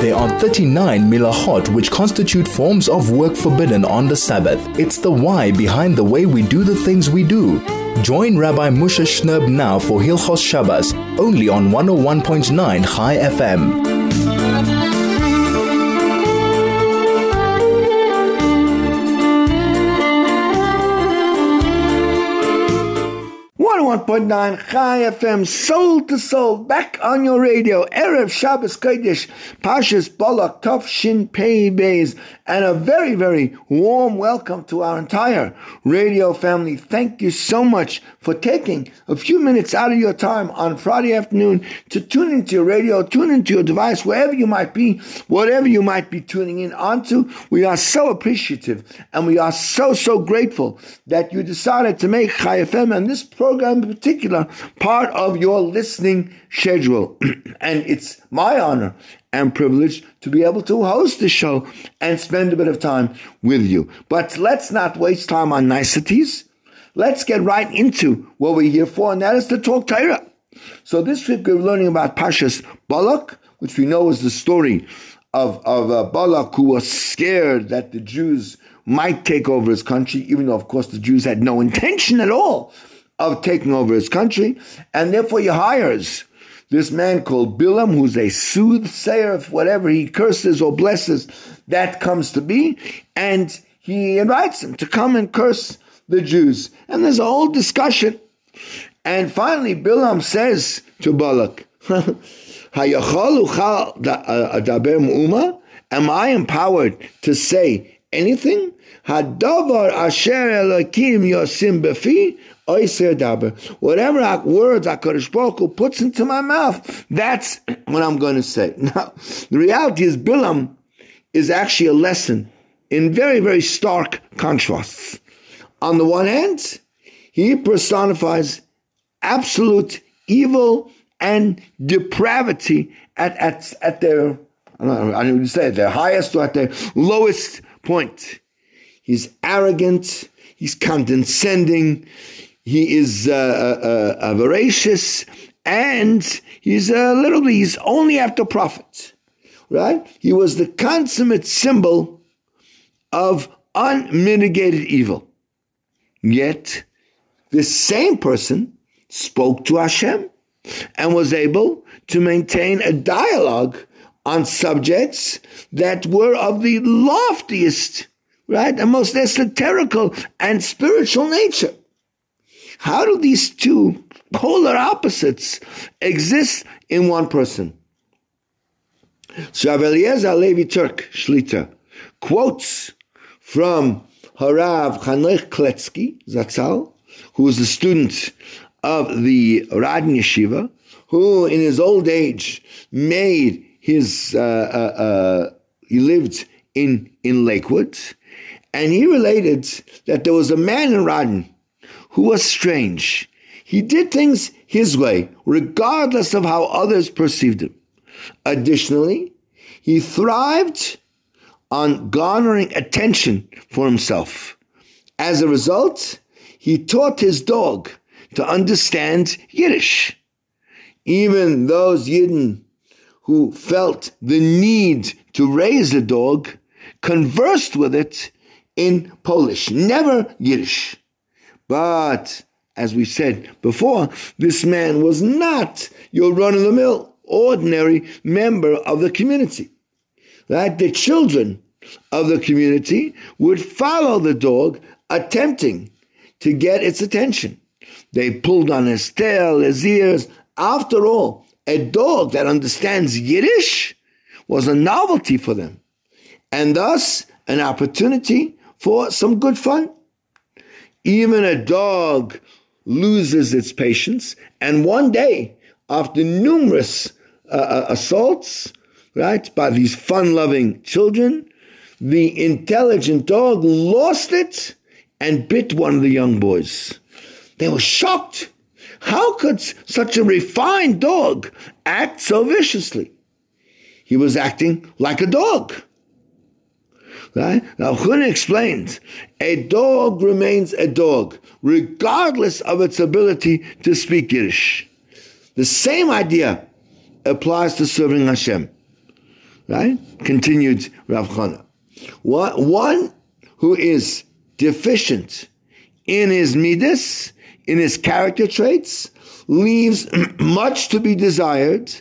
There are 39 milahot which constitute forms of work forbidden on the Sabbath. It's the why behind the way we do the things we do. Join Rabbi Moshe Shnerb now for Hilchos Shabbos, only on 101.9 Chai FM. 101.9 Chai FM, soul to soul, back on your radio. Erev Shabbos Kodesh, Pashas Balak, Tov Shin Pei Beis, and a very, very warm welcome to our entire radio family. Thank you so much for taking a few minutes out of your time on Friday afternoon to tune into your radio, tune into your device, wherever you might be, whatever you might be tuning in onto. We are so appreciative and we are so, so grateful that you decided to make Chai FM and this program in particular part of your listening schedule. and it's my honor and privilege to be able to host the show and spend a bit of time with you. But let's not waste time on niceties. Let's get right into what we're here for, and that is to talk Torah. So this week we're learning about Pashas Balak, which we know is the story of, of uh, Balak who was scared that the Jews might take over his country, even though, of course, the Jews had no intention at all of taking over his country, and therefore he hires this man called Bilam, who's a soothsayer of whatever he curses or blesses, that comes to be, and he invites him to come and curse the Jews. And there's a whole discussion. And finally, Bilam says to Balak, uh, Am I empowered to say anything? Hadavar asher Elokim yosim befi Whatever words HaKadosh Baruch Hu puts into my mouth, that's what I'm going to say. Now, the reality is Bilam is actually a lesson in very, very stark contrasts. On the one hand, he personifies absolute evil and depravity at, at, at their, I don't know, I don't say, their highest or at their lowest point. He's arrogant, he's condescending, he is uh, uh, uh, voracious, and he's a little he's only after profit, right? He was the consummate symbol of unmitigated evil. Yet, this same person spoke to Hashem and was able to maintain a dialogue on subjects that were of the loftiest, right, and most esoterical and spiritual nature. How do these two polar opposites exist in one person? So Eliezer Levi Turk Shlita quotes from Harav Chanoich Kletsky Zatzal, who was a student of the Radin Yeshiva, who in his old age made his, uh, uh, uh, he lived in, in Lakewood, and he related that there was a man in Radin who was strange. He did things his way, regardless of how others perceived him. Additionally, he thrived on garnering attention for himself. As a result, he taught his dog to understand Yiddish. Even those Yidden who felt the need to raise the dog conversed with it in Polish, never Yiddish. But as we said before, this man was not your run of the mill, ordinary member of the community. That the children of the community would follow the dog, attempting to get its attention. They pulled on his tail, his ears. After all, a dog that understands Yiddish was a novelty for them, and thus an opportunity for some good fun. Even a dog loses its patience, and one day, after numerous uh, uh assaults, right, by these fun-loving children, the intelligent dog lost it and bit one of the young boys. They were shocked. How could such a refined dog act so viciously? He was acting like a dog. Right? Now, Chuna explains, a dog remains a dog, regardless of its ability to speak Yiddish. The same idea applies to serving Hashem. Right? Continued Rav Chana. One who is deficient in his midas, in his character traits, leaves much to be desired,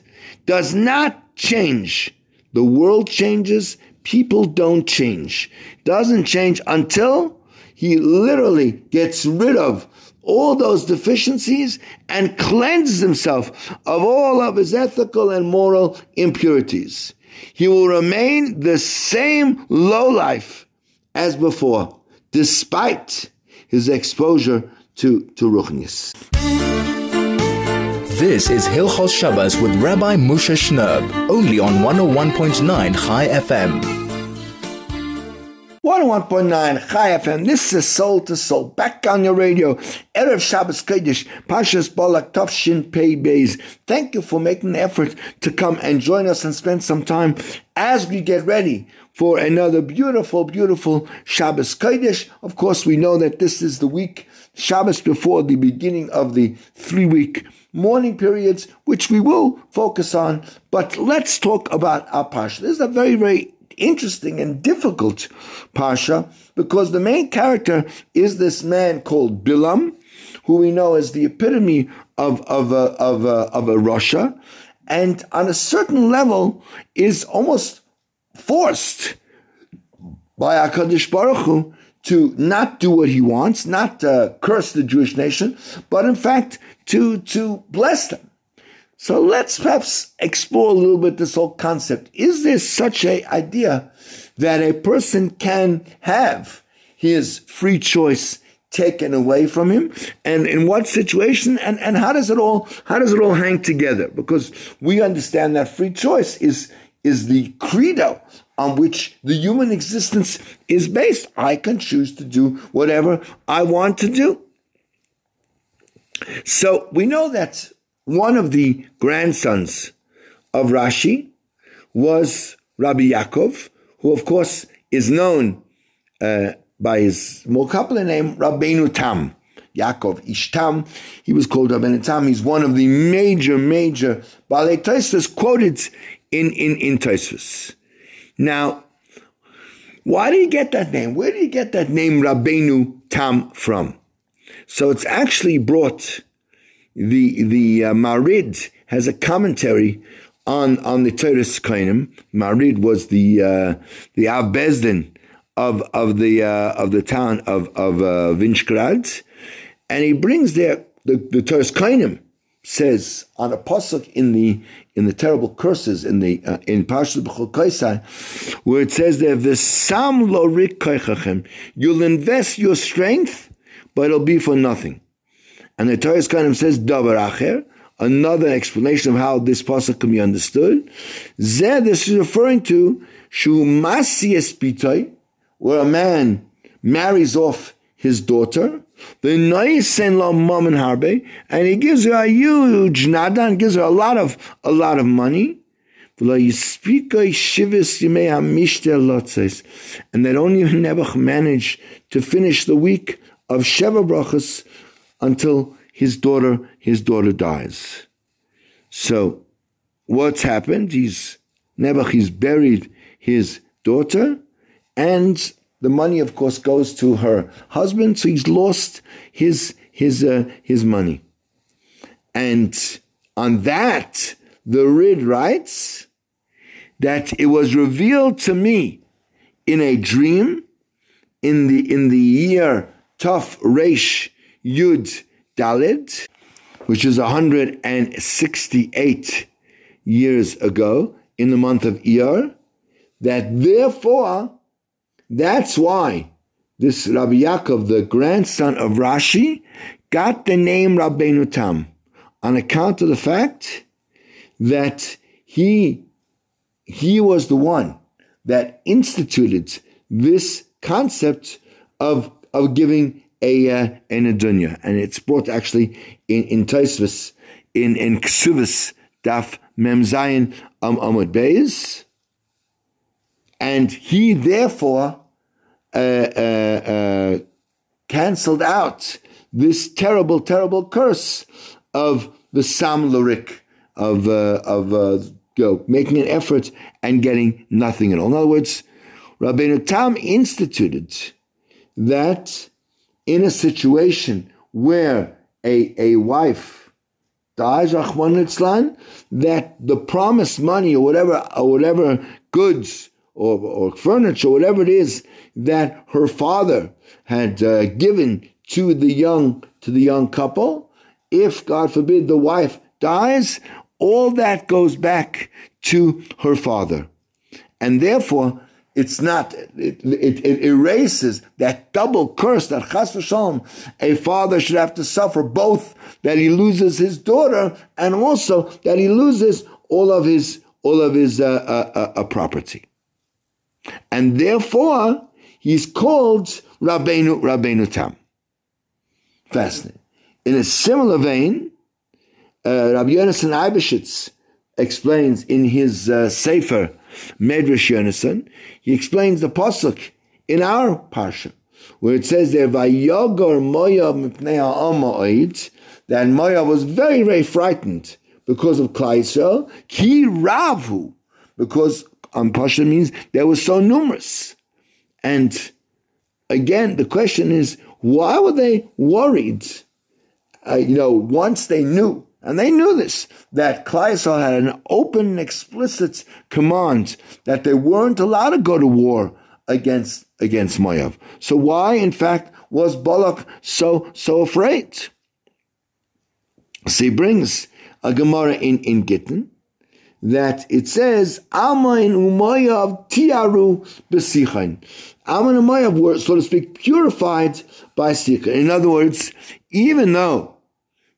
does not change. The world changes, people don't change. Doesn't change until he literally gets rid of all those deficiencies and cleanses himself of all of his ethical and moral impurities. He will remain the same low life as before, despite his exposure to, to Ruchnis. This is Hilchos Shabbos with Rabbi Moshe Shnerb, only on 101.9 Chai FM. 101.9 Chai FM. This is Soul to Soul. Back on your radio. Erev Shabbos Kodesh. Pashas Balak Tavshin Pei Beis. Thank you for making the effort to come and join us and spend some time as we get ready for another beautiful, beautiful Shabbos Kodesh. Of course, we know that this is the week, Shabbos before the beginning of the three week mourning periods, which we will focus on. But let's talk about our Parsha. This is a very, very interesting and difficult Pasha because the main character is this man called Bilam, who we know as the epitome of, of, a, of, a, of a rasha, and on a certain level is almost forced by HaKadosh Baruch Hu to not do what he wants, not uh, curse the Jewish nation, but in fact to, to bless them. So let's perhaps explore a little bit this whole concept. Is there such a idea that a person can have his free choice taken away from him? And in what situation? And, and how does it all how does it all hang together? Because we understand that free choice is is the credo on which the human existence is based. I can choose to do whatever i want to do. So we know that one of the grandsons of Rashi was Rabbi Yaakov, who of course is known uh, by his more couple name, Rabbeinu Tam. Yaakov Ishtam. He was called Rabbeinu Tam. He's one of the major, major Balei Tosfos quoted in, in, in Tosfos. Now, why did he get that name? Where did he get that name Rabbeinu Tam from? So it's actually brought the the uh, Marid has a commentary on on the Toras Kainim. Marid was the uh, the Av Bezdin of of the uh, of the town of of uh, Vinchgrad, and he brings there the the Toras Kainim says on a pasuk in the in the terrible curses in the uh, in Parshat B'chol where it says there the sam lo you'll invest your strength, but it'll be for nothing. And the Torah kind of says davar acher, another explanation of how this pasuk can be understood. Zeh, this is referring to shu pitay, where a man marries off his daughter. The noisen la mom harbe, and he gives her a huge nada and gives her a lot of a lot of money. And they don't even never manage to finish the week of Sheva Brachas until his daughter his daughter dies. So what's happened? He's Nebuch he's buried his daughter, and the money, of course, goes to her husband. So he's lost his his uh, his money, and on that the Rid writes that it was revealed to me in a dream in the in the year Tuf Reish Yud Dalit, which is 168 years ago in the month of Iyar, that therefore, that's why this Rabbi Yaakov, the grandson of Rashi, got the name Rabbeinu Tam on account of the fact that he he was the one that instituted this concept of of giving a uh, an adunya, and it's brought actually in in Tosfos in in Ksuvas Daf Mem Zayin um, Amud Beis, and he therefore uh, uh, uh, cancelled out this terrible, terrible curse of the Sam Lurik of uh, of uh, you know, making an effort and getting nothing at all. In other words, Rabbeinu Tam instituted that in a situation where a, a wife dies, Rahman that the promised money or whatever, or whatever goods or, or furniture, whatever it is that her father had uh, given to the young to the young couple, if God forbid the wife dies, all that goes back to her father, and therefore it's not, it, it, it, erases that double curse that chas v'shalom, a father should have to suffer both that he loses his daughter and also that he loses all of his, all of his uh, uh, uh, property. And therefore, he's called Rabbeinu, Rabbeinu Tam. Fascinating. In a similar vein, uh, Rabbi Yonason Eibeshitz explains in his uh, Sefer, Medrash Yonason, he explains the pasuk in our parsha, where it says there, "Vayogor Moav that Moav was very, very frightened because of Klai Ki Ravu, because on Pasha means they were so numerous. And again, the question is, why were they worried? Uh, you know, once they knew and they knew this, that Klaisel had an open explicit command that they weren't allowed to go to war against, against Moav. So why, in fact, was Balak so, so afraid? So brings a Gemara in, in Gittin that it says, Amain umayav tiaru besichain. Ammon and Moav were, so to speak, purified by Sikha. In other words, even though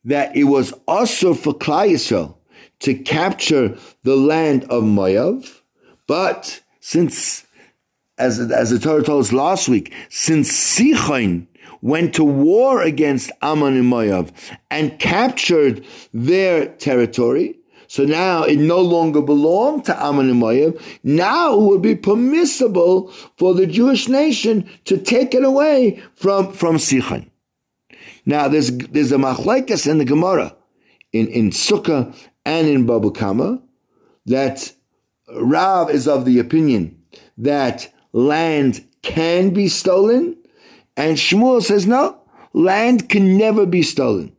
that it was also for Klai to capture the land of Moav, but since, as, as the Torah told us last week, since Sichain went to war against Ammon and Moav and captured their territory, so now it no longer belonged to Ammon and Moav. Now it would be permissible for the Jewish nation to take it away from, from Sichon. Now, there's there's a machlekes in the Gemara, in in Sukkah and in Baba Kama, that Rav is of the opinion that land can be stolen, and Shmuel says no, land can never be stolen.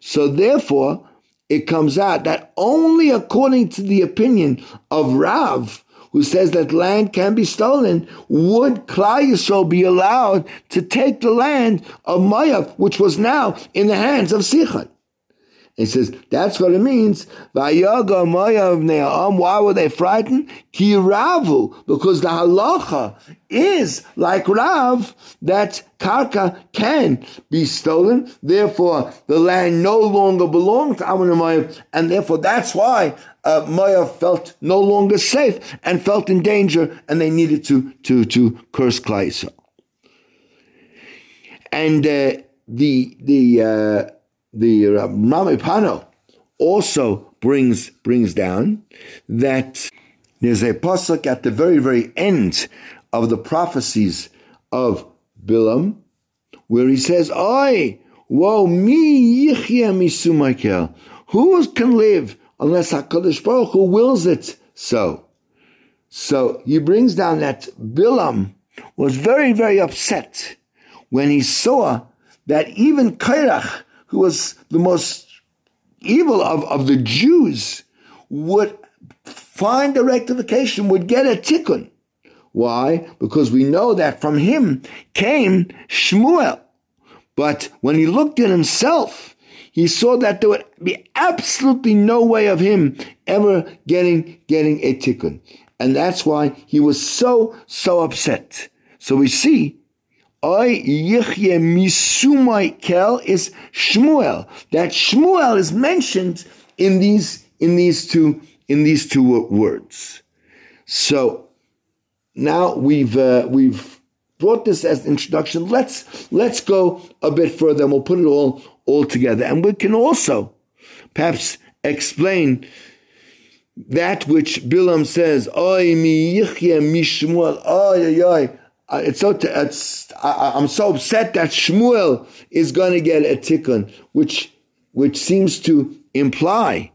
So therefore, it comes out that only according to the opinion of Rav who says that land can be stolen, would Klal be allowed to take the land of Moav, which was now in the hands of Sichon? He says that's what it means. Why were they frightened? Ki ravu, because the halacha is like Rav that karka can be stolen. Therefore, the land no longer belonged to Ammon and and therefore that's why uh, felt no longer safe and felt in danger, and they needed to to to curse Klai And uh, the the uh, the Rema MiPano also brings brings down that there's a pasuk at the very very end of the prophecies of Bilam where he says, "I woe me yichya misumakel. Who can live unless Hakadosh Baruch Hu wills it so?" So he brings down that Bilam was very very upset when he saw that even Kairach who was the most evil of, of the Jews, would find a rectification, would get a tikkun. Why? Because we know that from him came Shmuel. But when he looked at himself, he saw that there would be absolutely no way of him ever getting, getting a tikkun. And that's why he was so, so upset. So we see Oy Yichye Misumai Kel is Shmuel. That Shmuel is mentioned in these in these two in these two words. So now we've uh, we've brought this as introduction. Let's let's go a bit further and we'll put it all all together. And we can also perhaps explain that which Bilam says, Oy mi yichye mishmuel, oy oy oy Uh, it's so t- it's, I, am so upset that Shmuel is going to get a tikkun, which which seems to imply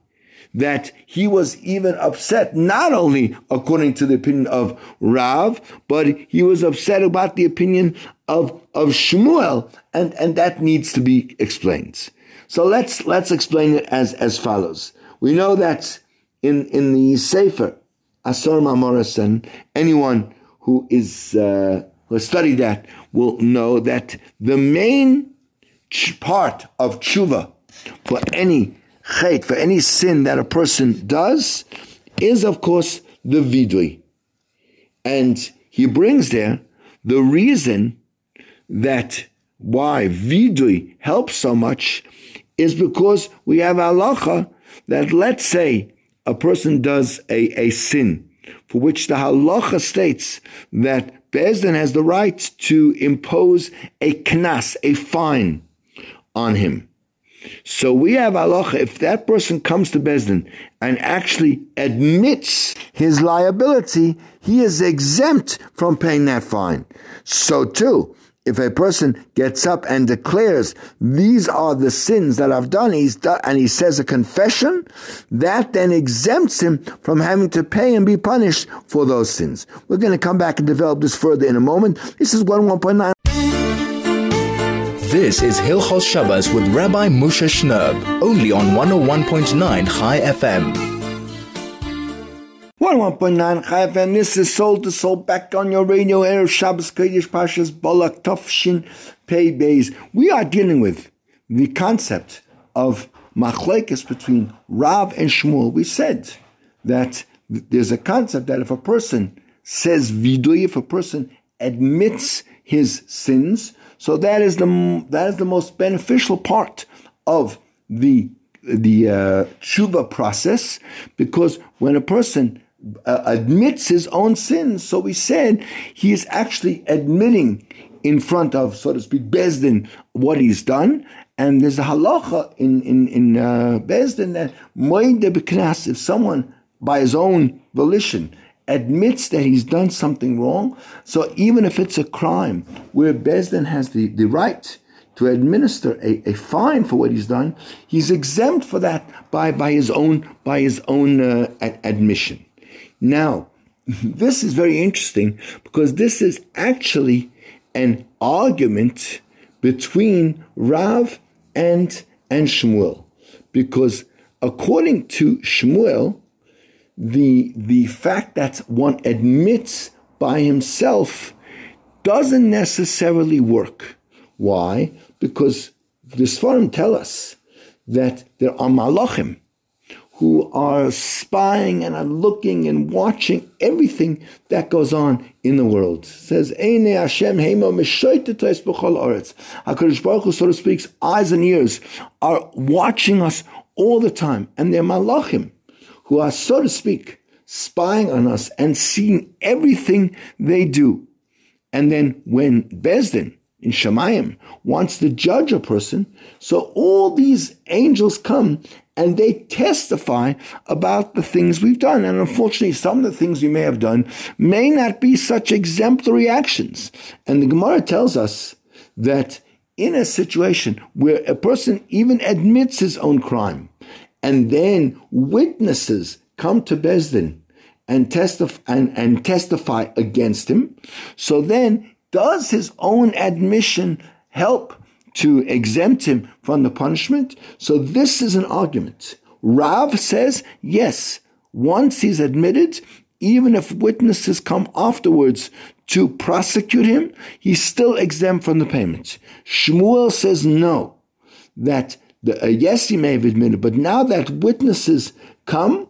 that he was even upset, not only according to the opinion of Rav, but he was upset about the opinion of, of Shmuel, and, and that needs to be explained. So let's, let's explain it as, as follows. We know that in, in the Sefer, Asarah Maamaros, anyone who is, uh, who has studied that will know that the main part of tshuva for any chait, for any sin that a person does, is of course the vidui. And he brings there the reason that why vidui helps so much is because we have halacha that let's say a person does a, a sin for which the halacha states that Bezdin has the right to impose a knas, a fine on him. So we have halacha, if that person comes to Bezdin and actually admits his liability, he is exempt from paying that fine. So too, if a person gets up and declares these are the sins that I've done, he's done, and he says a confession, that then exempts him from having to pay and be punished for those sins. We're going to come back and develop this further in a moment. This is 11.9. This is Hilchos Shabbos with Rabbi Moshe Shnerb, only on 101.9 Chai FM. 101.9 Chai FM. This is Soul to Soul back on your radio. Erev Shabbos Kodesh Pashas Balak Tofshin Pei Beis. We are dealing with the concept of machlekes between Rav and Shmuel. We said that there's a concept that if a person says vidui, if a person admits his sins, so that is the that is the most beneficial part of the the uh, tshuva process because when a person uh, admits his own sins, so we said he is actually admitting in front of, so to speak, Bezdin what he's done. And there's a halacha in in in uh, Bezdin that if someone by his own volition admits that he's done something wrong. So even if it's a crime where Bezdin has the, the right to administer a, a fine for what he's done, he's exempt for that by, by his own by his own uh, admission. Now, this is very interesting because this is actually an argument between Rav and and Shmuel, because according to Shmuel, the the fact that one admits by himself doesn't necessarily work. Why? Because the Sfarim tell us that there are malachim who are spying and are looking and watching everything that goes on in the world. It says, Eine Hashem Hema. HaKadosh Baruch Hu, so to speak, eyes and ears are watching us all the time. And they're malachim who are, so to speak, spying on us and seeing everything they do. And then when Bezdin in Shemayim wants to judge a person, so all these angels come and they testify about the things we've done. And unfortunately, some of the things we may have done may not be such exemplary actions. And the Gemara tells us that in a situation where a person even admits his own crime, and then witnesses come to Besdin and testify and, and testify against him. So then does his own admission help to exempt him from the punishment? So this is an argument. Rav says, yes, once he's admitted, even if witnesses come afterwards to prosecute him, he's still exempt from the payment. Shmuel says no, that the, uh, yes, he may have admitted, but now that witnesses come,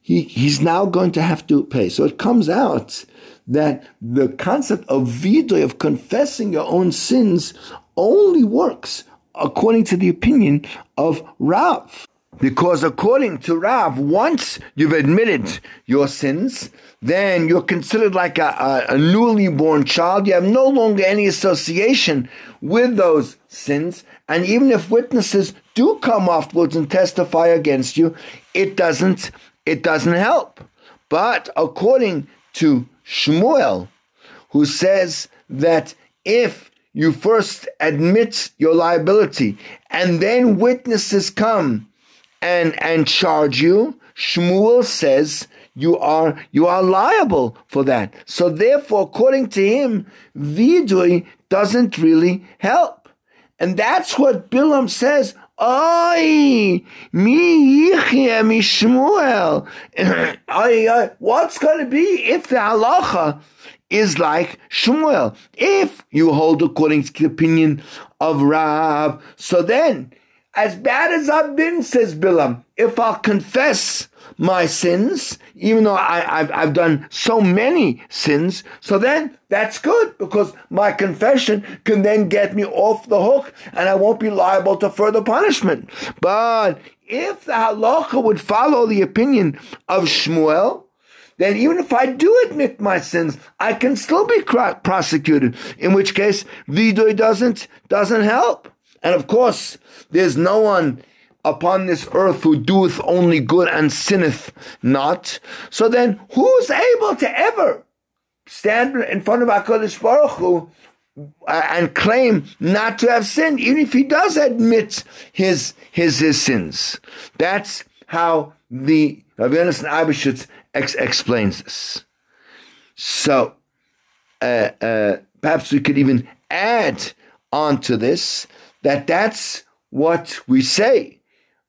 he, he's now going to have to pay. So it comes out that the concept of vidoy, of confessing your own sins, only works according to the opinion of Rav. Because according to Rav, once you've admitted your sins, then you're considered like a, a, a, newly born child. You have no longer any association with those sins. And even if witnesses do come afterwards and testify against you, it doesn't, it doesn't help. But according to Shmuel, who says that if you first admit your liability and then witnesses come and, and charge you, Shmuel says you are you are liable for that. So therefore, according to him, vidui doesn't really help, and that's what Bilam says. Oy, mi yichya mi Shmuel. What's going to be if the halacha is like Shmuel? If you hold according to the opinion of Rav, so then, as bad as I've been, says Bilam, if I'll confess my sins, even though I, have I've done so many sins, so then that's good because my confession can then get me off the hook and I won't be liable to further punishment. But if the halacha would follow the opinion of Shmuel, then even if I do admit my sins, I can still be prosecuted. In which case, vidoy doesn't doesn't help. And of course, there's no one upon this earth who doeth only good and sinneth not. So then, who's able to ever stand in front of HaKadosh Baruch Hu uh, and claim not to have sinned, even if he does admit his his his sins? That's how the Rabbi Yonasan Eibeshitz ex- explains this. So, uh, uh, perhaps we could even add on to this that that's what we say.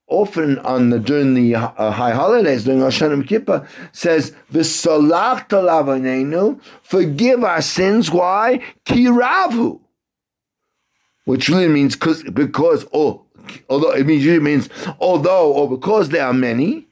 Often on the during the uh, high holidays during Rosh Hashanah Kippur says v'solach forgive our sins. Why? Kiravu which really means cause, because oh although it means it means although or because there are many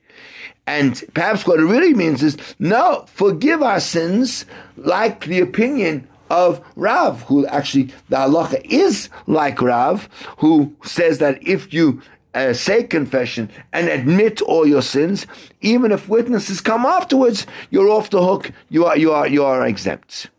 and perhaps what it really means is no forgive our sins like the opinion of Rav, who actually the halacha is like Rav, who says that if you uh, say confession and admit all your sins, even if witnesses come afterwards, you're off the hook. You are you are you are exempt.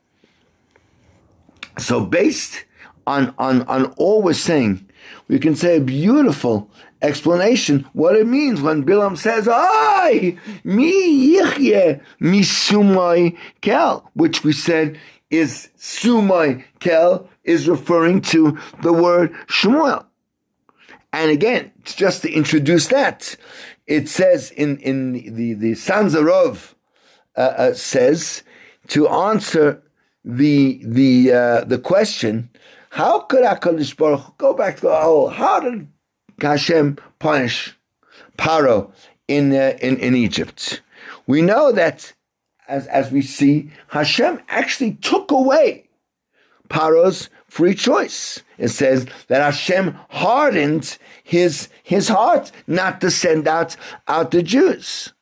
So based on on on all we're saying, we can say a beautiful explanation what it means when Bilam says, "Ay mi yichye mi sumai kel," which we said is sumai kel is referring to the word Shmuel. And again, just to introduce that, it says in, in the, the Sanzarov uh, uh, says to answer the the uh, the question, how could Hakadosh Baruch go back to the whole? How did Hashem punish Paro in uh, in in Egypt? We know that as as we see, Hashem actually took away Paro's free choice. It says that Hashem hardened his, his heart not to send out, out the Jews.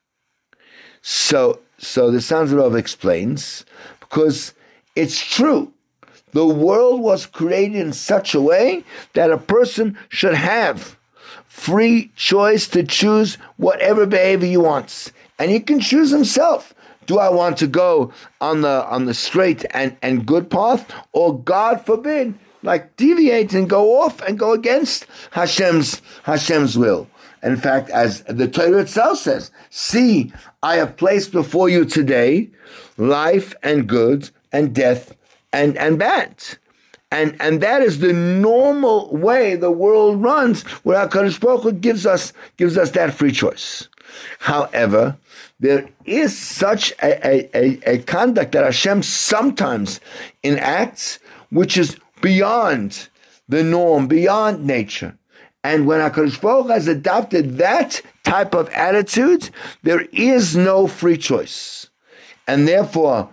So, so the Sanzarov explains, because it's true. The world was created in such a way that a person should have free choice to choose whatever behavior he wants. And he can choose himself. Do I want to go on the on the straight and, and good path, or God forbid, like deviate and go off and go against Hashem's Hashem's will? In fact, as the Torah itself says, "See, I have placed before you today life and good and death and and bad." And, and that is the normal way the world runs, where HaKadosh Baruch Hu gives us, gives us that free choice. However, there is such a, a, a, a conduct that Hashem sometimes enacts which is beyond the norm, beyond nature. And when HaKadosh Baruch has adopted that type of attitude, there is no free choice. And therefore,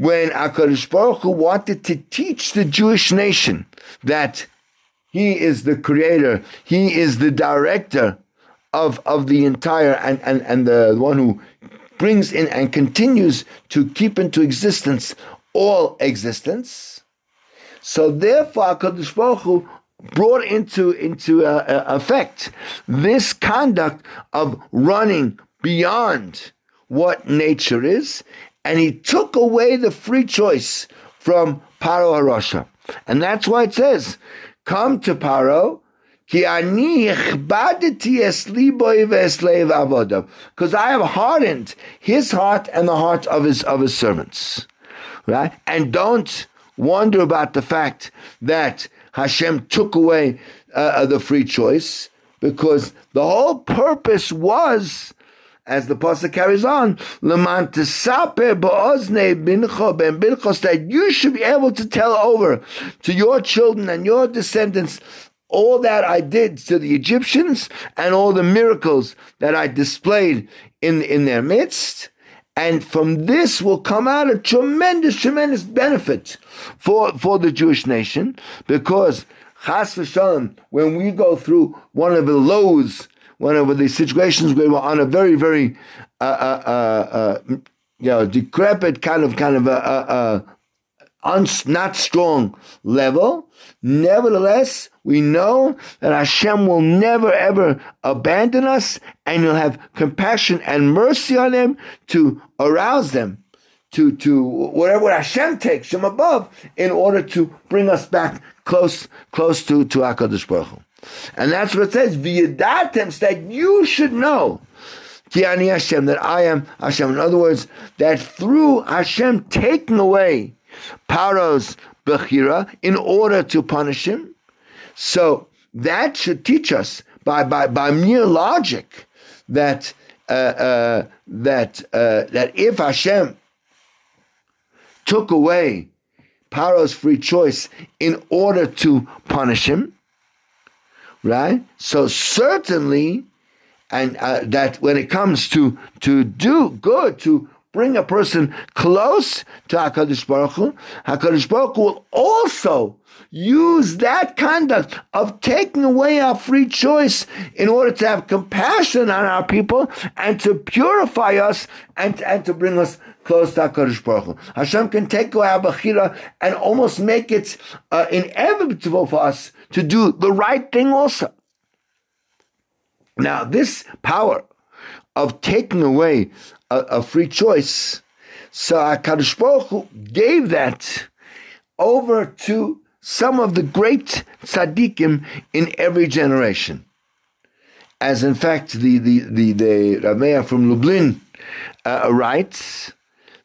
when HaKadosh Baruch Hu wanted to teach the Jewish nation that he is the creator, he is the director of, of the entire and, and, and the one who brings in and continues to keep into existence all existence. So therefore, HaKadosh Baruch Hu brought into, into uh, uh, effect this conduct of running beyond what nature is, and he took away the free choice from Paro Harasha. And that's why it says, come to Paro, because I have hardened his heart and the heart of his of his servants. Right? And don't wonder about the fact that Hashem took away uh, uh, the free choice, because the whole purpose was as the pasuk carries on, leman tesaper ba'ozne bincho ben binchos, that you should be able to tell over to your children and your descendants all that I did to the Egyptians and all the miracles that I displayed in, in their midst. And from this will come out a tremendous, tremendous benefit for, for the Jewish nation because Chas when we go through one of the lows, one of the situations where we're on a very, very, uh, uh, uh, uh you know, decrepit kind of, kind of a, a, a uns, not strong level. Nevertheless, we know that Hashem will never ever abandon us and he'll have compassion and mercy on them to arouse them to, to whatever Hashem takes from above in order to bring us back close, close to, to HaKadosh Baruch Hu. And that's what it says, V'yadatem, that you should know Ki ani Hashem, that I am Hashem. In other words, that through Hashem taking away Paro's Bechira in order to punish him. So that should teach us by, by, by mere logic that uh, uh, that uh, that if Hashem took away Paro's free choice in order to punish him, right? So certainly, and uh, that when it comes to to do good, to bring a person close to HaKadosh Baruch Hu, HaKadosh Baruch Hu will also use that conduct of taking away our free choice in order to have compassion on our people and to purify us and, and to bring us close to HaKadosh Baruch Hu. Hashem can take away our Bechira and almost make it uh, inevitable for us to do the right thing also. Now, this power of taking away a, a free choice. So HaKadosh Baruch Hu gave that over to some of the great tzaddikim in every generation. As in fact, the, the, the, the Rameya from Lublin uh, writes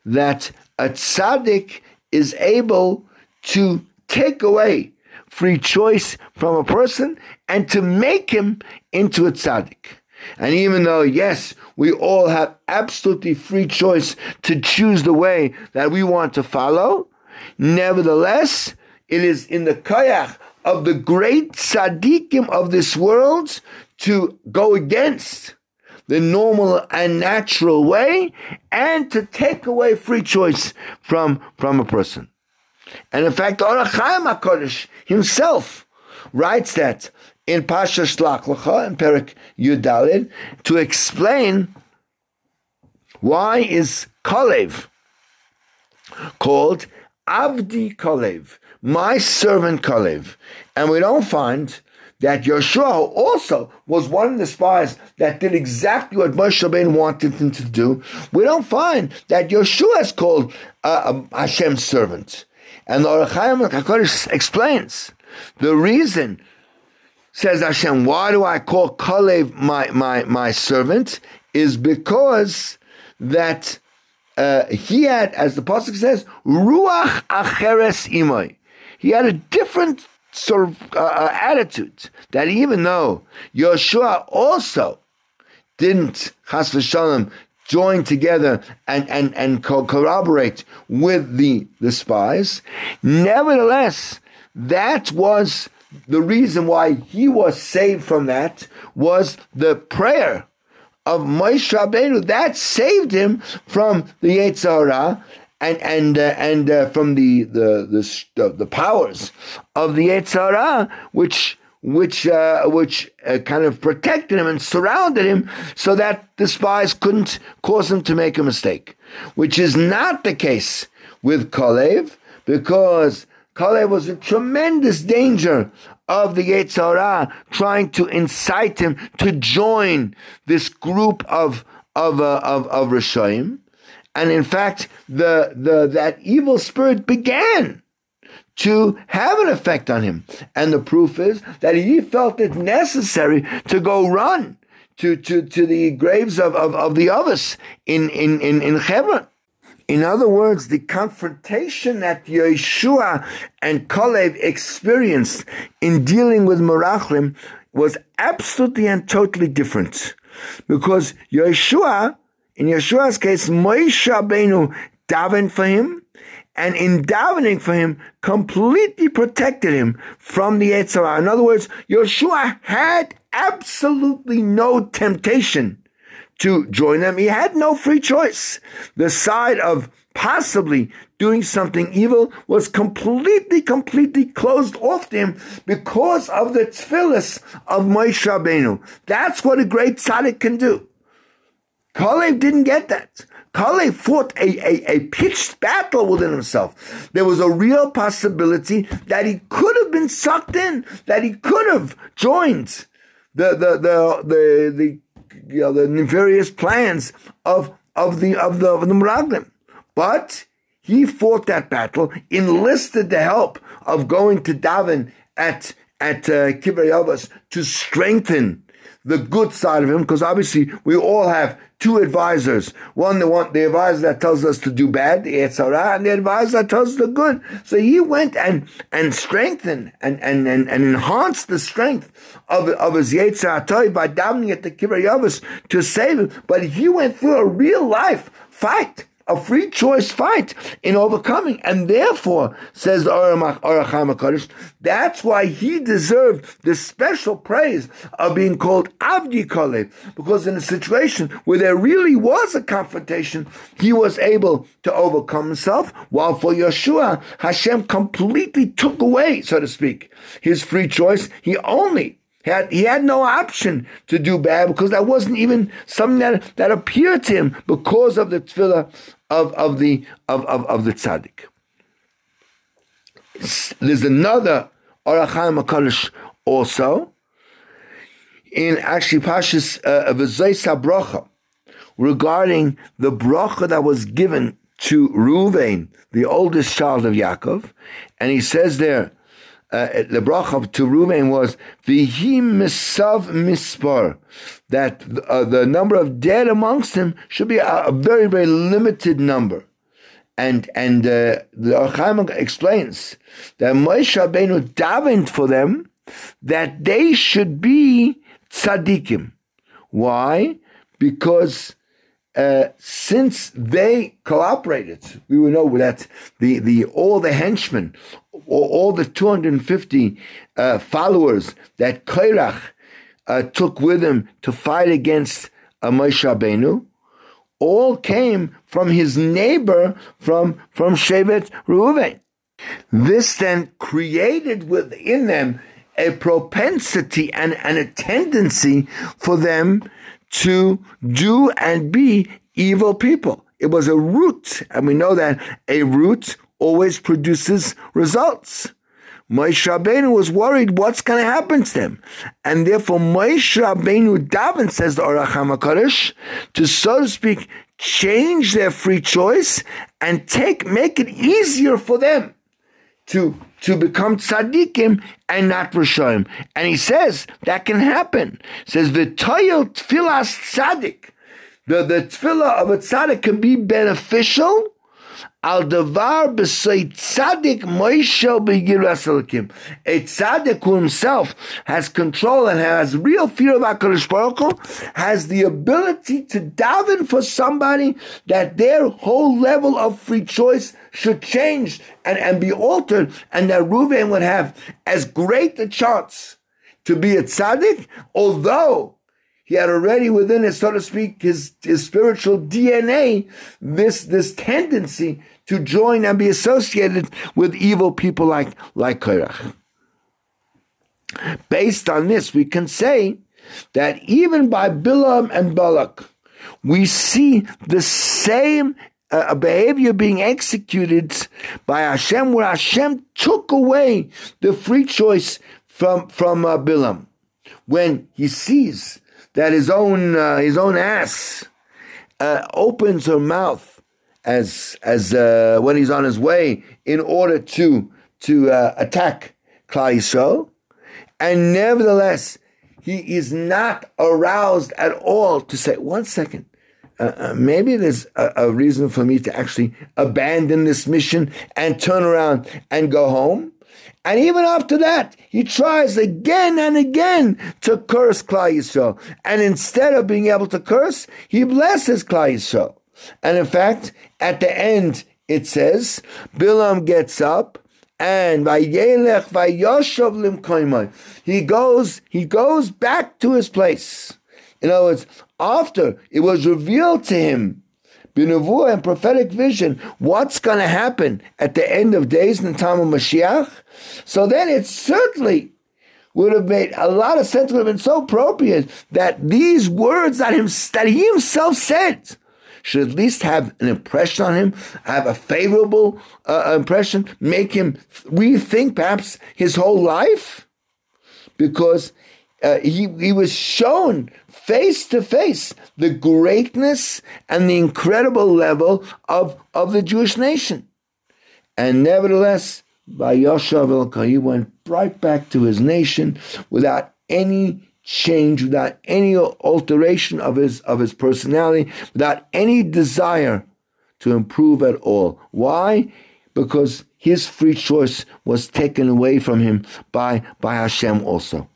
that a tzaddik is able to take away free choice from a person and to make him into a tzaddik. And even though, yes, we all have absolutely free choice to choose the way that we want to follow, nevertheless, it is in the kayak of the great tzaddikim of this world to go against the normal and natural way and to take away free choice from, from a person. And in fact, Ohr HaChaim HaKadosh himself writes that in Pasha Shlach Lecha in Perik Yudalid to explain why is Kalev called Avdi Kalev, my servant Kalev, and we don't find that Yeshua also was one of the spies that did exactly what Moshe Rabbeinu wanted him to do. We don't find that Yeshua is called uh, Hashem's servant. And the Ohr HaChaim explains the reason Says Hashem, why do I call Kalev my, my, my servant? Is because that uh, he had, as the Pasuk says, Ruach Acheres Imoy. He had a different sort of uh, uh attitude that even though Yeshua also didn't, Chas v'shalom, join together and, and, and co- corroborate with the, the spies, nevertheless, that was the reason why he was saved from that was the prayer of Moshe Rabbeinu. That saved him from the Yetzer Hara and and uh, and uh, from the the, the the powers of the Yetzer Hara, which which uh, which uh, kind of protected him and surrounded him, so that the spies couldn't cause him to make a mistake. Which is not the case with Kalev, because Kalev was in tremendous danger of the Yetzer Hara, trying to incite him to join this group of of uh, of, of Rishoyim. And in fact, the, the that evil spirit began to have an effect on him. And the proof is that he felt it necessary to go run to, to, to the graves of, of, of the others in, in, in, in Hebron. In other words, the confrontation that Yeshua and Kalev experienced in dealing with meraglim was absolutely and totally different Because Yeshua, in Yeshua's case, Moshe Rabbeinu davened for him, and in davening for him, completely protected him from the Yetzer Hara. In other words, Yeshua had absolutely no temptation to join them. He had no free choice. The side of possibly doing something evil was completely, completely closed off to him because of the tefillis of Moshe Rabbeinu. That's what a great tzaddik can do. Kalev didn't get that. Kalev fought a, a, a pitched battle within himself. There was a real possibility that he could have been sucked in, that he could have joined the, the, the, the, the, you know, the nefarious plans of, of the, of the, of the Meraglim. But he fought that battle, enlisted the help of going to daven at at uh, to strengthen the good side of him, because obviously we all have two advisors. One, the one, the advisor that tells us to do bad, the Yetzer and the advisor that tells us the good. So he went and, and strengthened and, and, and, and enhanced the strength of, of his Yetzer Hara by davening at the Kivrei to save him. But he went through a real life fight a free choice fight in overcoming. And therefore, says the Ohr HaChaim HaKadosh, that's why he deserved the special praise of being called Avdi Kalev. Because in a situation where there really was a confrontation, he was able to overcome himself, while for Yeshua, Hashem completely took away, so to speak, his free choice. He only he had, he had no option to do bad because that wasn't even something that, that appeared to him because of the tefillah of, of the of, of, of the tzaddik. There's another Ohr HaChaim HaKadosh also in actually Pashas uh, Bracha regarding the bracha that was given to Ruvain, the oldest child of Yaakov, and he says there, uh, the bracha to Ruvain was vihi misav mispar, that uh, the number of dead amongst them should be a, a very very limited number, and and uh, the Ohr HaChaim explains that Moshe Rabbeinu davened for them that they should be tzaddikim. Why? Because uh, since they cooperated, we will know that the, the all the henchmen, all, the 250 uh, followers that Kairach uh, took with him to fight against uh, Moshe Rabbeinu, all came from his neighbor from from Shevet Reuven. This then created within them a propensity and, and a tendency for them to do and be evil people. It was a root, and we know that a root always produces results. Moshe Rabbeinu was worried what's going to happen to them. And therefore, Moshe Rabbeinu Davin says the Ohr HaChaim HaKadosh, to so to speak, change their free choice and take, make it easier for them to to become tzaddikim and not rishoyim. And he says that can happen. He says the toyel tfilas tzaddik, the the tefillah of a tzaddik can be beneficial Al davar b'sei tzaddik moishel b'yiras A tzaddik who himself has control and has real fear of HaKadosh Baruch Hu, has the ability to daven for somebody that their whole level of free choice should change and, and be altered, and that Reuven would have as great a chance to be a tzaddik, although he had already within his, so to speak, his, his spiritual DNA, this, this tendency to join and be associated with evil people like, like Korach. Based on this, we can say that even by Bilam and Balak, we see the same uh, behavior being executed by Hashem, where Hashem took away the free choice from from uh, Bilam when he sees that his own uh, his own ass uh, opens her mouth as as uh, when he's on his way in order to to uh, attack Klal Yisrael, and nevertheless he is not aroused at all to say one second. Uh, uh, maybe there's a, a reason for me to actually abandon this mission and turn around and go home. And even after that, he tries again and again to curse Klal Yisrael. And instead of being able to curse, he blesses Klal Yisrael. And in fact, at the end, it says, Bilam gets up and vayelech vayoshav limkoimai. He goes, he goes back to his place. In other words, after it was revealed to him, Binuvu and prophetic vision, what's going to happen at the end of days in the time of Mashiach. So then it certainly would have made a lot of sense, would have been so appropriate that these words that, him, that he himself said should at least have an impression on him, have a favorable uh, impression, make him rethink perhaps his whole life, because uh, he, he was shown face to face the greatness and the incredible level of, of the Jewish nation. And nevertheless, by Yoshav he went right back to his nation without any change, without any alteration of his of his personality, without any desire to improve at all. Why? Because his free choice was taken away from him by, by Hashem also.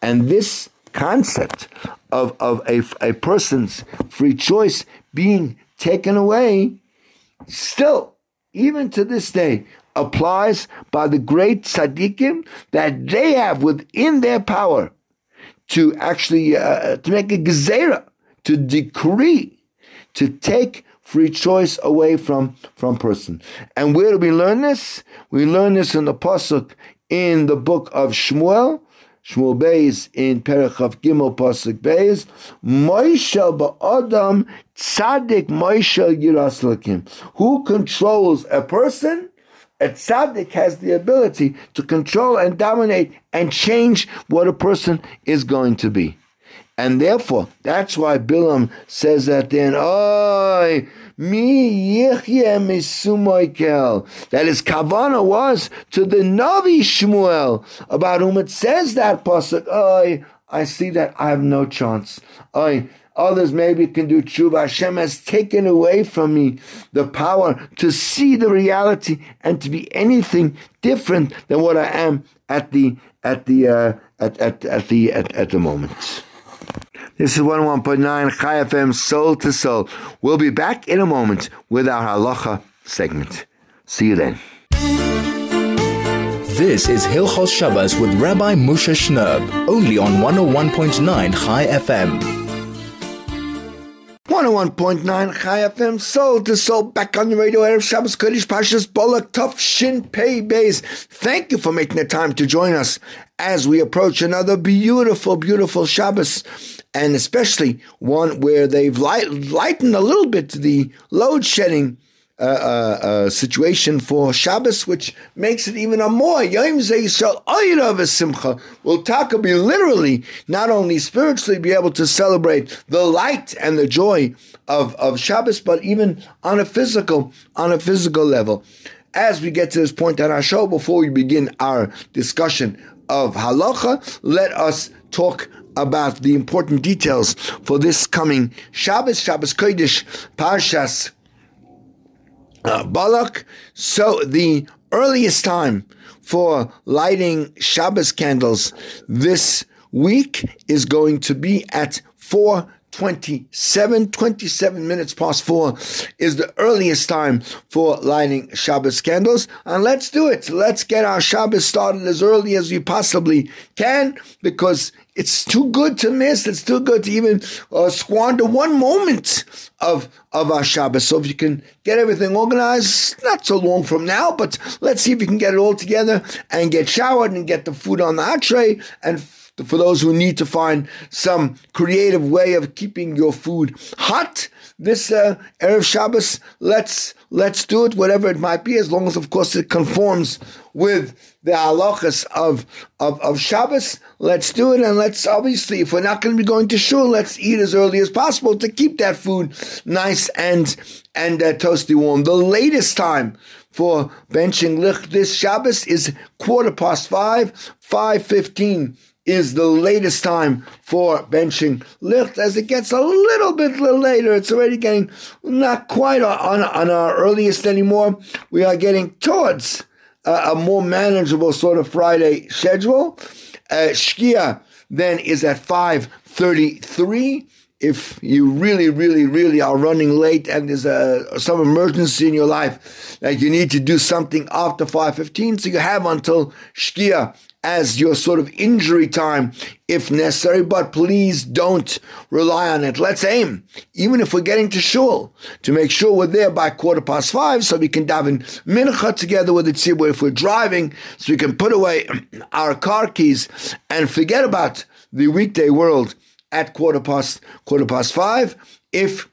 And this concept of, of a, a person's free choice being taken away still, even to this day, applies by the great tzaddikim that they have within their power to actually uh, to make a gezerah, to decree, to take free choice away from from person. And where do we learn this? We learn this in the pasuk in the book of Shmuel. Shmuel Beis in Perichav Gimel Pasuk Beis, Moishel ba'adam tzadik Moishel yiras Who controls a person? A tzaddik has the ability to control and dominate and change what a person is going to be. And therefore, that's why Bilam says that then, Oy, mi yichye misumoikel. That his kavana was to the Navi Shmuel, about whom it says that pasuk, Oy, I see that I have no chance. Oy, Others maybe can do tshuva. Hashem has taken away from me the power to see the reality and to be anything different than what I am at the at the uh, at, at, at the at, at the moment. This is 101.9 Chai FM Soul to Soul. We'll be back in a moment with our halacha segment. See you then. This is Hilchos Shabbos with Rabbi Moshe Shnerb, only on 101.9 Chai FM. 101.9 Chai FM, Soul to Soul, back on the radio, Erev Shabbos Kodesh Pashas Bolak Tuf Shin Pei Beis. Thank you for making the time to join us as we approach another beautiful, beautiful Shabbos, and especially one where they've light, lightened a little bit the load shedding uh, situation for Shabbos, which makes it even a more Yom Yisrael Ayrav Simcha. Will Taka be literally not only spiritually be able to celebrate the light and the joy of, of Shabbos, but even on a physical on a physical level. As we get to this point on our show, before we begin our discussion of halacha, let us talk about the important details for this coming Shabbos, Shabbos Kodesh, Parshas uh, Balak. So the earliest time for lighting Shabbos candles this week is going to be at 4 27, 27 minutes past 4 is the earliest time for lighting Shabbos candles. And let's do it. Let's get our Shabbos started as early as we possibly can because it's too good to miss. It's too good to even uh, squander one moment of of our Shabbos. So if you can get everything organized, not so long from now, but let's see if you can get it all together and get showered and get the food on the hot tray and for those who need to find some creative way of keeping your food hot this uh, erev Shabbos, let's let's do it, whatever it might be, as long as, of course, it conforms with the halachas of, of of Shabbos. Let's do it, and let's obviously, if we're not going to be going to shul, let's eat as early as possible to keep that food nice and and uh, toasty warm. The latest time for benching lich this Shabbos is quarter past five, five fifteen is the latest time for benching lift. As it gets a little bit later, it's already getting not quite on, on our earliest anymore. We are getting towards a more manageable sort of Friday schedule. Uh, Shkia then is at 5.33 if you really, really, really are running late and there's a, some emergency in your life that you need to do something after 5.15, so you have until Shkia as your sort of injury time if necessary, but please don't rely on it. Let's aim, even if we're getting to shul, to make sure we're there by quarter past five so we can daven mincha together with the tzibur if we're driving, so we can put away our car keys and forget about the weekday world at quarter past quarter past five. If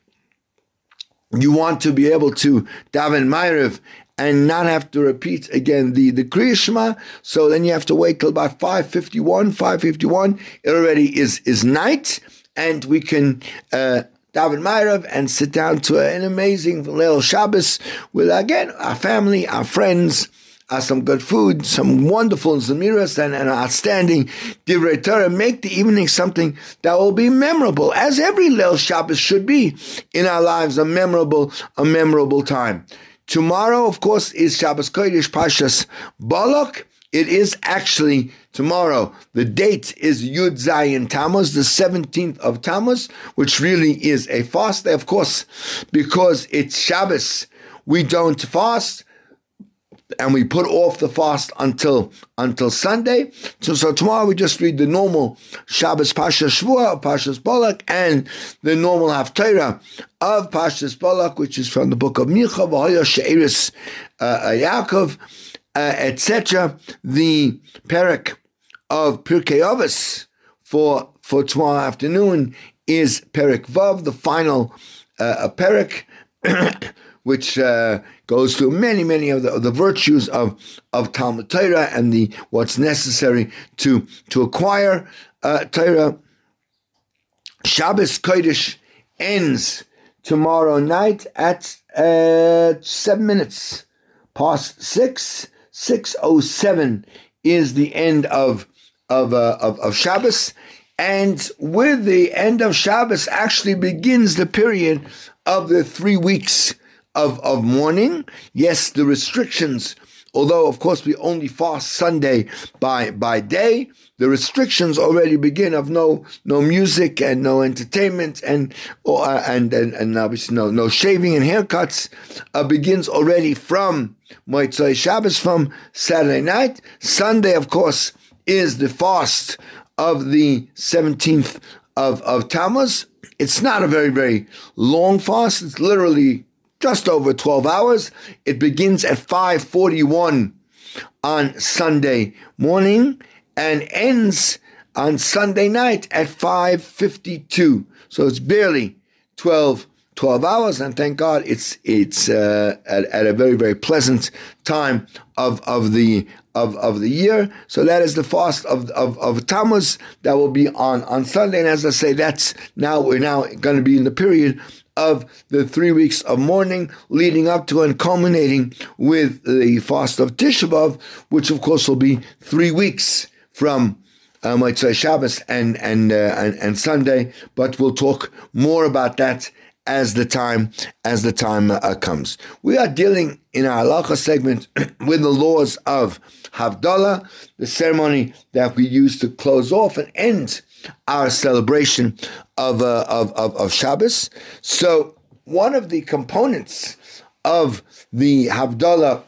you want to be able to daven Ma'ariv and not have to repeat again the the Kriya Shema, so then you have to wait till about five fifty one. Five fifty one, it already is is night, and we can. Uh, daven Ma'ariv and sit down to an amazing Leil Shabbos with again our family, our friends, uh, some good food, some wonderful zemiras, and an outstanding divrei Torah. Make the evening something that will be memorable, as every Leil Shabbos should be in our lives, a memorable, a memorable time. Tomorrow, of course, is Shabbos Kodesh Pashas Balak. It is actually tomorrow. The date is Yud Zayin Tammuz, the 17th of Tammuz, which really is a fast day, of course, because it's Shabbos. We don't fast and we put off the fast until until Sunday. So, so tomorrow we just read the normal Shabbos Pasha Shvua, Pashas Balak, and the normal Haftarah of Pashas Balak, which is from the book of Micha, V'hoya She'eris uh, uh, Yaakov, uh, etc. The Perek of Pirkei Avos for for tomorrow afternoon is Perek Vav, the final uh, Perek. which uh, goes through many, many of the, of the, virtues of, of Talmud Torah and the what's necessary to to acquire uh, Torah. Shabbos Kodesh ends tomorrow night at uh, seven minutes past six. Six oh seven is the end of of uh, of, of Shabbos. And with the end of Shabbos actually begins the period of the three weeks of, of mourning. Yes, the restrictions, although of course we only fast Sunday by, by day, the restrictions already begin of no no music and no entertainment and or, uh, and, and and obviously no no shaving and haircuts uh, begins already from Motzei Shabbos from Saturday night. Sunday, of course, is the fast of the seventeenth of of Tammuz. It's not a very very long fast. It's literally just over 12 hours. It begins at 5:41 on Sunday morning and ends on Sunday night at 5:52. So it's barely 12 12 hours and thank God it's it's uh, at, at, a very very pleasant time of of the of, of the year. So that is the fast of, of, of Tammuz that will be on, on Sunday. And as I say, that's now, we're now going to be in the period of the three weeks of mourning leading up to and culminating with the fast of Tisha B'Av, which of course will be three weeks from uh, Motzei Shabbos and and, uh, and and Sunday. But we'll talk more about that as the time as the time uh, comes. We are dealing in our halacha segment with the laws of Havdalah, the ceremony that we use to close off and end our celebration of, uh, of, of, of Shabbos. So one of the components of the Havdalah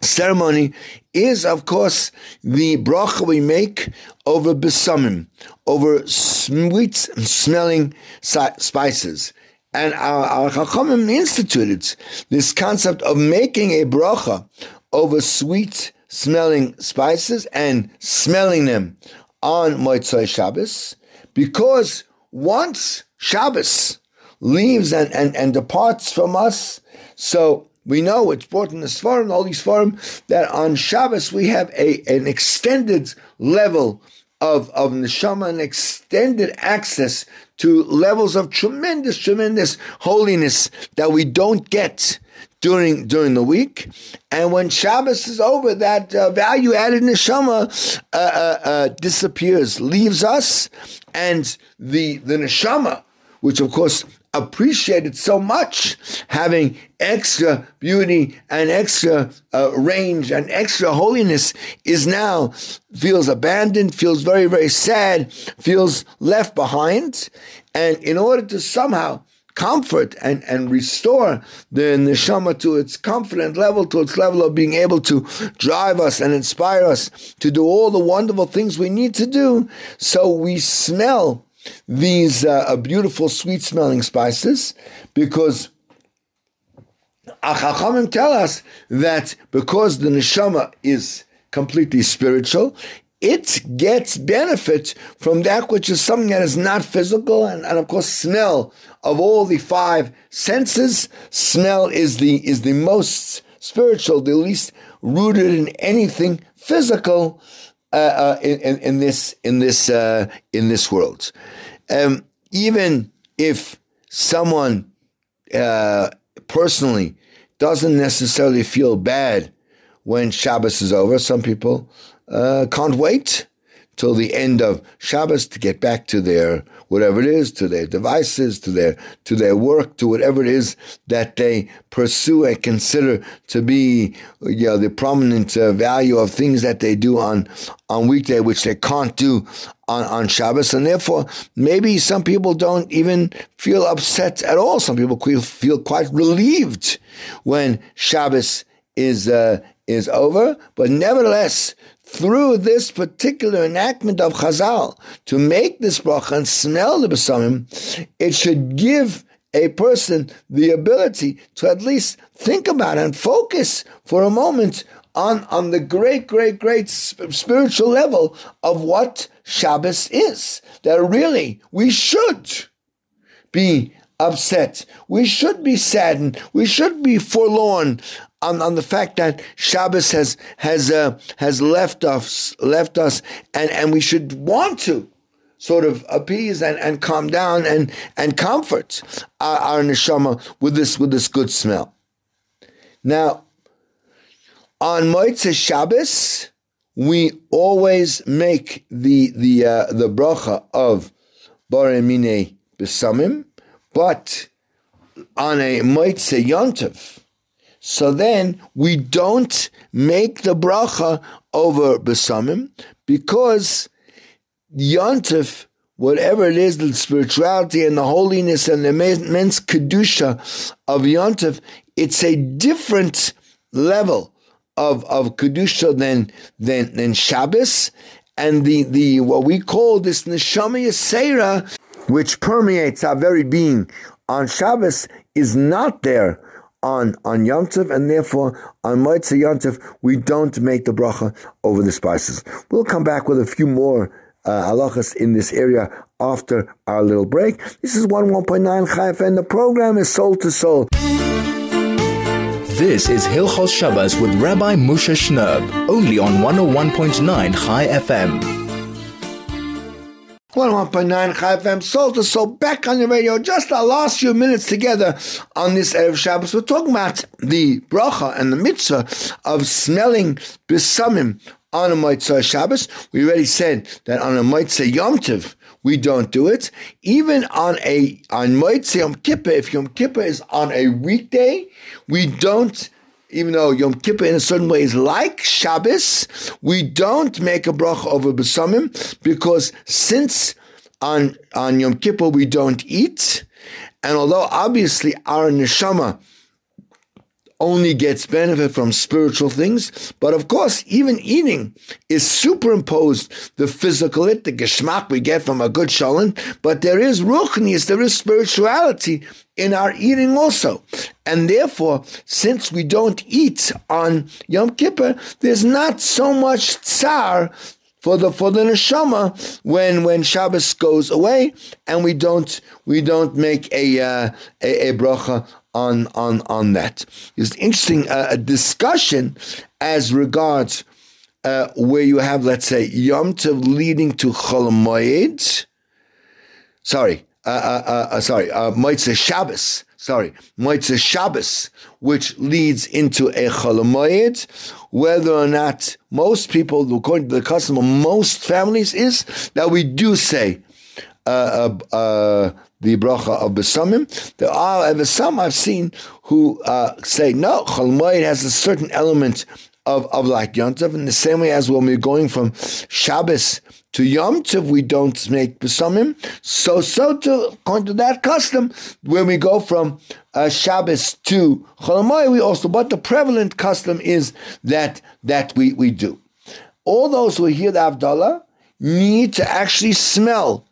ceremony is, of course, the bracha we make over besamim, over sweet smelling spices. And our, our Chachamim instituted this concept of making a bracha over sweet smelling spices and smelling them on Motzei Shabbos, because once Shabbos leaves and, and, and departs from us, so we know it's brought in the Svarim, all these Svarim, that on Shabbos we have a, an extended level of, of neshama, an extended access to levels of tremendous, tremendous holiness that we don't get during during the week, and when Shabbos is over, that uh, value added neshama uh, uh, uh, disappears, leaves us, and the the neshama, which of course appreciated so much, having extra beauty and extra uh, range and extra holiness is now feels abandoned, feels very, very sad, feels left behind. And in order to somehow comfort and, and restore the neshama to its confident level, to its level of being able to drive us and inspire us to do all the wonderful things we need to do. So we smell these uh, beautiful, sweet smelling spices because Achachamim tell us that because the neshama is completely spiritual, it gets benefit from that which is something that is not physical, and, and of course, smell of all the five senses. Smell is the is the most spiritual, the least rooted in anything physical uh, uh, in, in, this in this uh, in this world. Um, even if someone uh, personally doesn't necessarily feel bad when Shabbos is over, some people uh, can't wait till the end of Shabbos to get back to their whatever it is, to their devices, to their to their work, to whatever it is that they pursue and consider to be you know, the prominent uh, value of things that they do on on weekday, which they can't do on, on Shabbos, and therefore maybe some people don't even feel upset at all. Some people feel quite relieved when Shabbos is uh, is over, but nevertheless, through this particular enactment of Chazal to make this bracha and smell the besamim, it should give a person the ability to at least think about and focus for a moment on, on the great, great, great spiritual level of what Shabbos is. That really we should be upset. We should be saddened. We should be forlorn on, on the fact that Shabbos has has uh, has left us left us, and, and we should want to sort of appease and, and calm down and and comfort our, our neshama with this with this good smell. Now, on Motzei Shabbos, we always make the the uh, the bracha of Borei Minei Besamim, but on a Motzei Yontiv, so then we don't make the bracha over besamim because yontif, whatever it is, the spirituality and the holiness and the immense kedusha of yontif, it's a different level of of kedusha than than than Shabbos, and the the what we call this neshama yisera, which permeates our very being on Shabbos, is not there on on Yom Tov, and therefore on Motzei Yom Tov we don't make the bracha over the spices. We'll come back with a few more uh, halachas in this area after our little break. This is one one point nine Chayef, and the program is Soul to Soul. This is Hilchos Shabbos with Rabbi Moshe Shnerb, only on 101.9 Chai FM. 101.9 Chai FM, Soul, back on the radio. Just our last few minutes together on this Erev Shabbos. We're talking about the bracha and the mitzvah of smelling besamim on a Motzei Shabbos. We already said that on a Motzei Yom Tov, we don't do it. Even on a on Motzei Yom Kippur, if Yom Kippur is on a weekday, we don't even though Yom Kippur in a certain way is like Shabbos, we don't make a bracha over besamim because since on on Yom Kippur we don't eat, and although obviously our neshama only gets benefit from spiritual things. But of course, even eating is superimposed the physical it, the geschmack we get from a good shalom. But there is ruchnius, there is spirituality in our eating also. And therefore, since we don't eat on Yom Kippur, there's not so much tsar for the for the neshama when when Shabbos goes away and we don't we don't make a uh, a, a bracha on on on that. It's interesting uh, a discussion as regards uh, where you have, let's say, Yom Tov leading to Chol. Sorry, uh, uh, uh, uh sorry, uh, Motzei Shabbos. Sorry, Motzei Shabbos, which leads into a Chol. Whether or not most people, according to the custom of most families, is that we do say uh, uh, uh, the bracha of besamim. There are some I've seen who uh, say no, Chol has a certain element of, of like Yom Tov, in the same way as when we're going from Shabbos to Yom Tov, we don't make besamim. So, so to according to that custom, when we go from uh, Shabbos to Chol we also. But the prevalent custom is that that we we do. All those who hear the Havdalah need to actually smell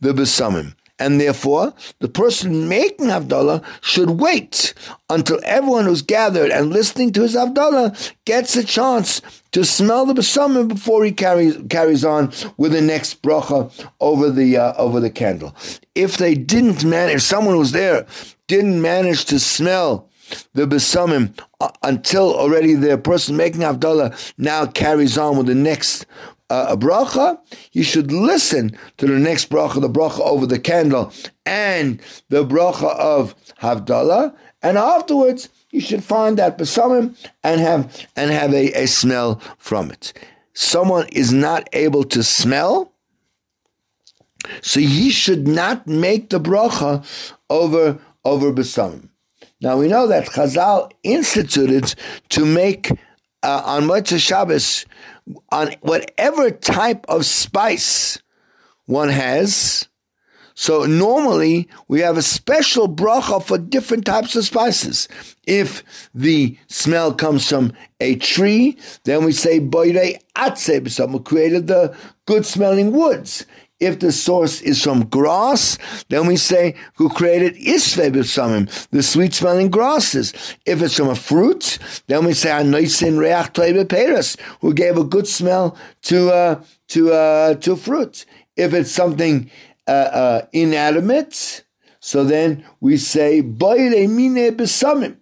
the besamim. And therefore, the person making Havdalah should wait until everyone who's gathered and listening to his Havdalah gets a chance to smell the besamim before he carries carries on with the next bracha over the uh, over the candle. If they didn't manage, if someone was there didn't manage to smell the besamim uh, until already the person making Havdalah now carries on with the next uh, a bracha, you should listen to the next bracha, the bracha over the candle, and the bracha of Havdalah, and afterwards you should find that besamim and have and have a, a smell from it. Someone is not able to smell, so he should not make the bracha over over besamim. Now we know that Chazal instituted to make uh, on Motzei Shabbos on whatever type of spice one has. So normally we have a special bracha for different types of spices. If the smell comes from a tree, then we say boire atze, someone created the good smelling woods. If the source is from grass, then we say who created isve b'samim, the sweet smelling grasses. If it's from a fruit, then we say anoisin reach peras, who gave a good smell to uh, to uh, to fruit. If it's something uh, uh inanimate, so then we say boire mine b'samim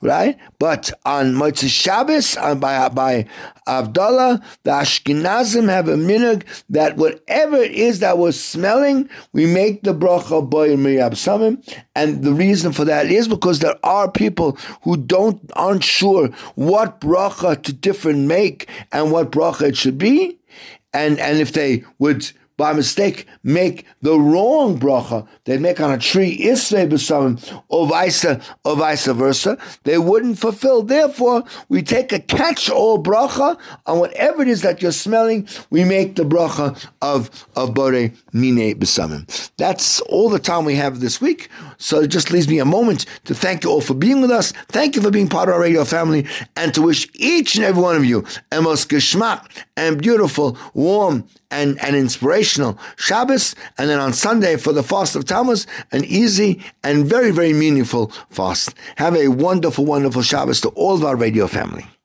right? But on Motzei Shabbos, on, by, by Havdalah, the Ashkenazim have a minhag that whatever it is that was smelling, we make the bracha borei minei b'samim. And the reason for that is because there are people who don't, aren't sure what bracha to different make and what bracha it should be. And, and if they would, by mistake make the wrong bracha they make on a tree isvei b'samim or vice or vice versa, they wouldn't fulfill. Therefore, we take a catch-all bracha on whatever it is that you're smelling. We make the bracha of of bore mine b'samim. That's all the time we have this week. So it just leaves me a moment to thank you all for being with us. Thank you for being part of our radio family, and to wish each and every one of you a most geschmack and beautiful, warm and, and inspirational Shabbos, and then on Sunday for the fast of Tammuz, an easy and very, very meaningful fast. Have a wonderful, wonderful Shabbos to all of our radio family.